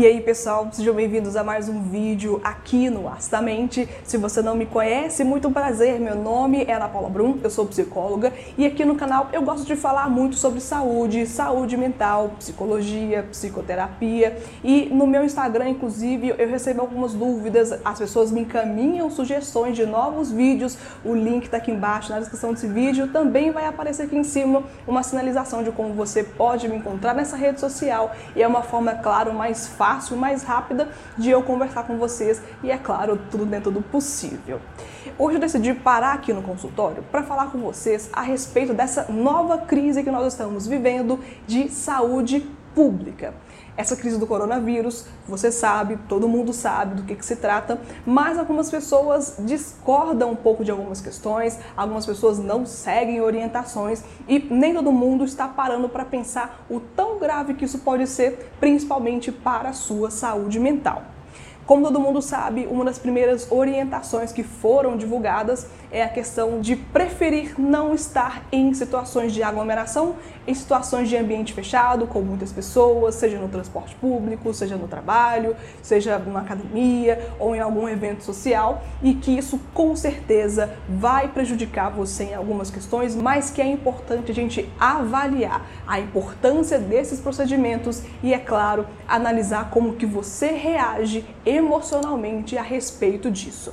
E aí pessoal, sejam bem-vindos a mais um vídeo aqui no Astamente. Se você não me conhece, muito prazer, meu nome é Ana Paula Brum, eu sou psicóloga. E aqui no canal eu gosto de falar muito sobre saúde, saúde mental, psicologia, psicoterapia. E no meu Instagram, inclusive, eu recebo algumas dúvidas, as pessoas me encaminham sugestões de novos vídeos, o link está aqui embaixo na descrição desse vídeo, também vai aparecer aqui em cima uma sinalização de como você pode me encontrar nessa rede social. E é uma forma, claro, mais fácil fácil, mais rápida de eu conversar com vocês e, é claro, tudo dentro do possível. Hoje eu decidi parar aqui no consultório para falar com vocês a respeito dessa nova crise que nós estamos vivendo de saúde pública. Essa crise do coronavírus, você sabe, todo mundo sabe do que, que, se trata, mas algumas pessoas discordam um pouco de algumas questões, algumas pessoas não seguem orientações e nem todo mundo está parando para pensar o tão grave que isso pode ser, principalmente para a sua saúde mental. Como todo mundo sabe, uma das primeiras orientações que foram divulgadas é a questão de preferir não estar em situações de aglomeração, em situações de ambiente fechado, com muitas pessoas, seja no transporte público, seja no trabalho, seja numa academia ou em algum evento social, e que isso com certeza vai prejudicar você em algumas questões, mas que é importante a gente avaliar a importância desses procedimentos e, é claro, analisar como que você reage emocionalmente a respeito disso.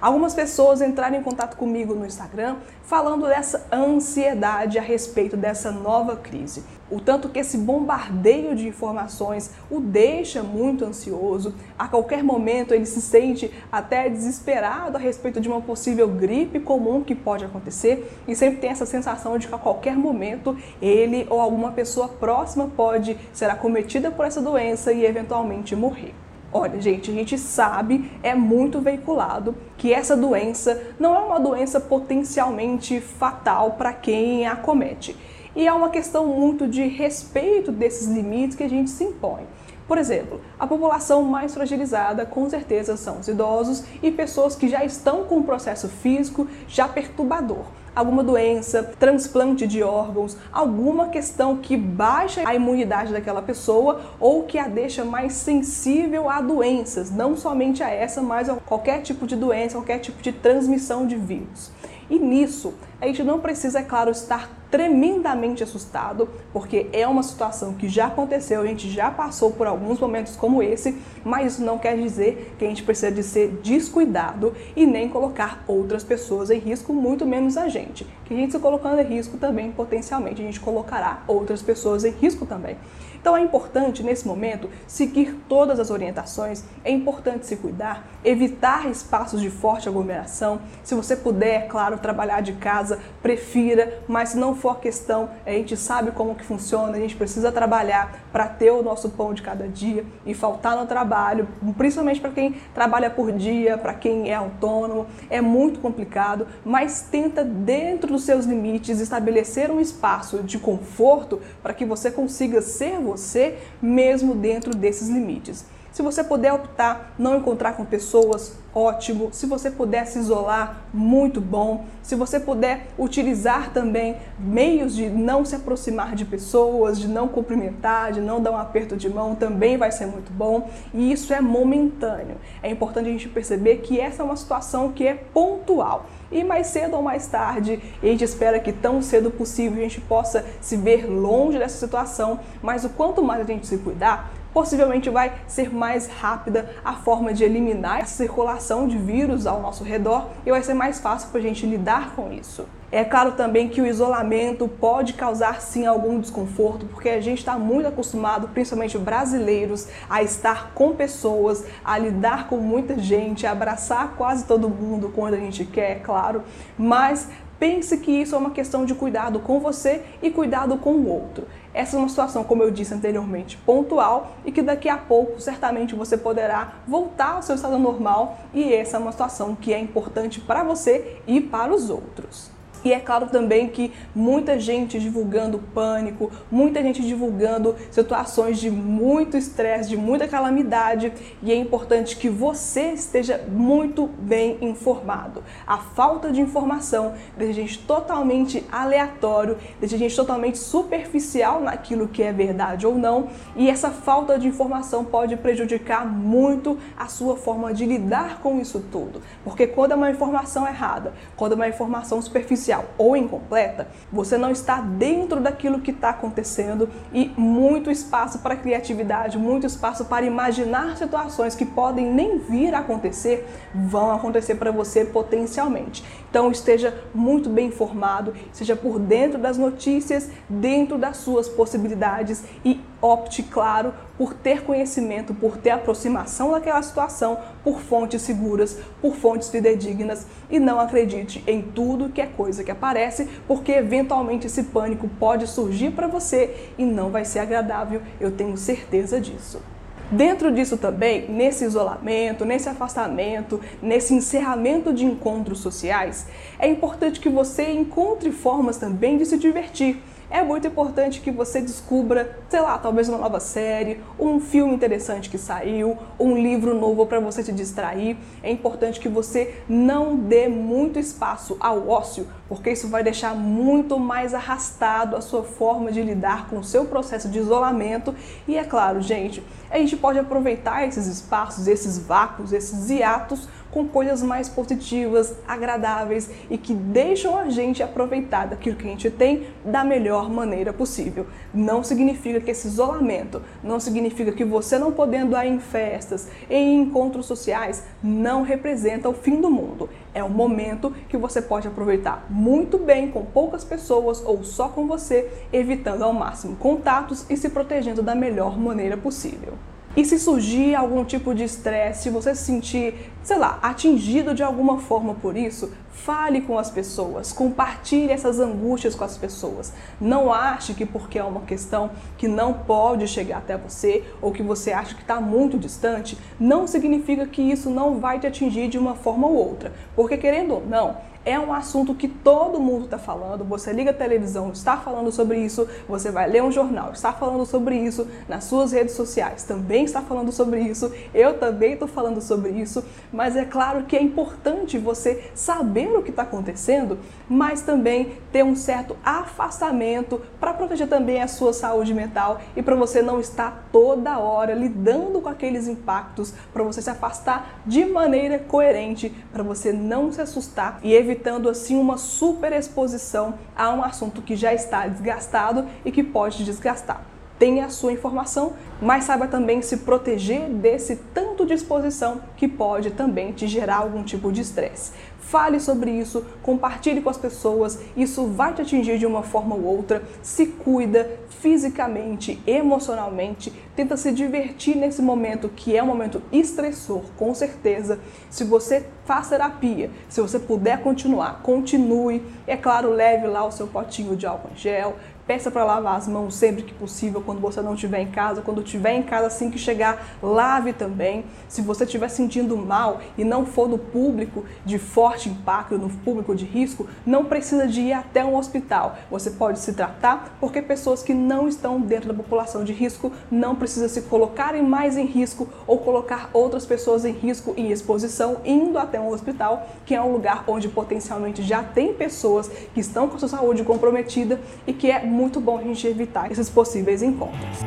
Algumas pessoas entraram em contato comigo no Instagram falando dessa ansiedade a respeito dessa nova crise. O tanto que esse bombardeio de informações o deixa muito ansioso, a qualquer momento ele se sente até desesperado a respeito de uma possível gripe comum que pode acontecer e sempre tem essa sensação de que a qualquer momento ele ou alguma pessoa próxima pode ser acometida por essa doença e eventualmente morrer. Olha, gente, a gente sabe, é muito veiculado que essa doença não é uma doença potencialmente fatal para quem a acomete. E é uma questão muito de respeito desses limites que a gente se impõe. Por exemplo, a população mais fragilizada com certeza são os idosos e pessoas que já estão com um processo físico já perturbador alguma doença, transplante de órgãos, alguma questão que baixa a imunidade daquela pessoa ou que a deixa mais sensível a doenças, não somente a essa, mas a qualquer tipo de doença, qualquer tipo de transmissão de vírus. E nisso, a gente não precisa, é claro, estar tremendamente assustado, porque é uma situação que já aconteceu, a gente já passou por alguns momentos como esse, mas isso não quer dizer que a gente precisa de ser descuidado e nem colocar outras pessoas em risco, muito menos a gente. Que a gente se colocando em risco também, potencialmente, a gente colocará outras pessoas em risco também. Então é importante, nesse momento, seguir todas as orientações, é importante se cuidar, evitar espaços de forte aglomeração. Se você puder, é claro, trabalhar de casa, prefira, mas se não for questão, a gente sabe como que funciona, a gente precisa trabalhar para ter o nosso pão de cada dia e faltar no trabalho, principalmente para quem trabalha por dia, para quem é autônomo, é muito complicado, mas tenta dentro dos seus limites estabelecer um espaço de conforto para que você consiga ser você, mesmo dentro desses limites. Se você puder optar não encontrar com pessoas, ótimo. Se você puder se isolar, muito bom. Se você puder utilizar também meios de não se aproximar de pessoas, de não cumprimentar, de não dar um aperto de mão, também vai ser muito bom. E isso é momentâneo. É importante a gente perceber que essa é uma situação que é pontual. E mais cedo ou mais tarde, a gente espera que tão cedo possível a gente possa se ver longe dessa situação, mas o quanto mais a gente se cuidar, possivelmente vai ser mais rápida a forma de eliminar a circulação de vírus ao nosso redor e vai ser mais fácil para a gente lidar com isso. É claro também que o isolamento pode causar sim algum desconforto, porque a gente está muito acostumado, principalmente brasileiros, a estar com pessoas, a lidar com muita gente, a abraçar quase todo mundo quando a gente quer, é claro, mas Pense que isso é uma questão de cuidado com você e cuidado com o outro. Essa é uma situação, como eu disse anteriormente, pontual e que daqui a pouco certamente você poderá voltar ao seu estado normal e essa é uma situação que é importante para você e para os outros. E é claro também que muita gente divulgando pânico, muita gente divulgando situações de muito estresse, de muita calamidade, e é importante que você esteja muito bem informado. A falta de informação deixa a gente totalmente aleatório, deixa a gente totalmente superficial naquilo que é verdade ou não, e essa falta de informação pode prejudicar muito a sua forma de lidar com isso tudo. Porque quando é uma informação errada, quando é uma informação superficial, parcial ou incompleta, você não está dentro daquilo que está acontecendo e muito espaço para criatividade, muito espaço para imaginar situações que podem nem vir a acontecer, vão acontecer para você potencialmente. Então esteja muito bem informado, seja por dentro das notícias, dentro das suas possibilidades e opte, claro, por ter conhecimento, por ter aproximação daquela situação, por fontes seguras, por fontes fidedignas. E não acredite em tudo que é coisa que aparece, porque eventualmente esse pânico pode surgir para você e não vai ser agradável, eu tenho certeza disso. Dentro disso também, nesse isolamento, nesse afastamento, nesse encerramento de encontros sociais, é importante que você encontre formas também de se divertir é muito importante que você descubra, sei lá, talvez uma nova série, um filme interessante que saiu, um livro novo para você te distrair. É importante que você não dê muito espaço ao ócio, porque isso vai deixar muito mais arrastado a sua forma de lidar com o seu processo de isolamento. E é claro, gente, a gente pode aproveitar esses espaços, esses vácuos, esses hiatos com coisas mais positivas, agradáveis e que deixam a gente aproveitar daquilo que a gente tem da melhor maneira possível. Não significa que esse isolamento, não significa que você não podendo ir em festas, em encontros sociais, não representa o fim do mundo. É um momento que você pode aproveitar muito bem com poucas pessoas ou só com você, evitando ao máximo contatos e se protegendo da melhor maneira possível. E se surgir algum tipo de estresse, se você se sentir, sei lá, atingido de alguma forma por isso, fale com as pessoas, compartilhe essas angústias com as pessoas. Não ache que porque é uma questão que não pode chegar até você ou que você acha que está muito distante, não significa que isso não vai te atingir de uma forma ou outra. Porque querendo ou não, é um assunto que todo mundo está falando. Você liga a televisão, está falando sobre isso. Você vai ler um jornal, está falando sobre isso. Nas suas redes sociais também está falando sobre isso. Eu também estou falando sobre isso. Mas é claro que é importante você saber o que está acontecendo, mas também ter um certo afastamento para proteger também a sua saúde mental e para você não estar toda hora lidando com aqueles impactos, para você se afastar de maneira coerente, para você não se assustar e evitar evitando assim uma superexposição a um assunto que já está desgastado e que pode desgastar. Tenha a sua informação, mas saiba também se proteger desse tanto de exposição que pode também te gerar algum tipo de estresse. Fale sobre isso, compartilhe com as pessoas, isso vai te atingir de uma forma ou outra. Se cuida fisicamente, emocionalmente, tenta se divertir nesse momento que é um momento estressor, com certeza. Se você faz terapia, se você puder continuar, continue. É claro, leve lá o seu potinho de álcool em gel, Peça para lavar as mãos sempre que possível, quando você não estiver em casa. Quando estiver em casa, assim que chegar, lave também. Se você estiver sentindo mal e não for no público de forte impacto, no público de risco, não precisa de ir até um hospital. Você pode se tratar, porque pessoas que não estão dentro da população de risco não precisam se colocarem mais em risco ou colocar outras pessoas em risco em exposição indo até um hospital, que é um lugar onde potencialmente já tem pessoas que estão com sua saúde comprometida e que é muito bom a gente evitar esses possíveis encontros.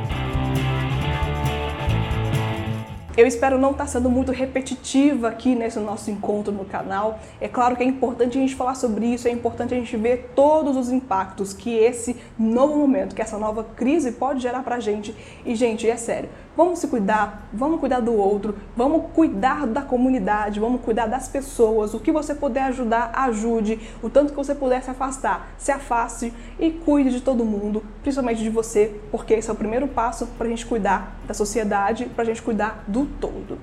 Eu espero não estar sendo muito repetitiva aqui nesse nosso encontro no canal. É claro que é importante a gente falar sobre isso, é importante a gente ver todos os impactos que esse novo momento, que essa nova crise pode gerar pra gente. E, gente, é sério, vamos se cuidar, vamos cuidar do outro, vamos cuidar da comunidade, vamos cuidar das pessoas. O que você puder ajudar, ajude. O tanto que você puder se afastar, se afaste e cuide de todo mundo, principalmente de você, porque esse é o primeiro passo para a gente cuidar da sociedade, para a gente cuidar do todo.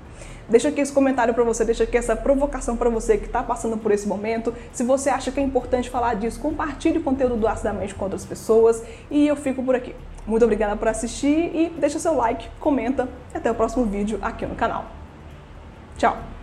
Deixa aqui esse comentário para você, deixa aqui essa provocação para você que está passando por esse momento. Se você acha que é importante falar disso, compartilhe o conteúdo do Acidamente com outras pessoas. E eu fico por aqui. Muito obrigada por assistir e deixa seu like, comenta. E até o próximo vídeo aqui no canal. Tchau!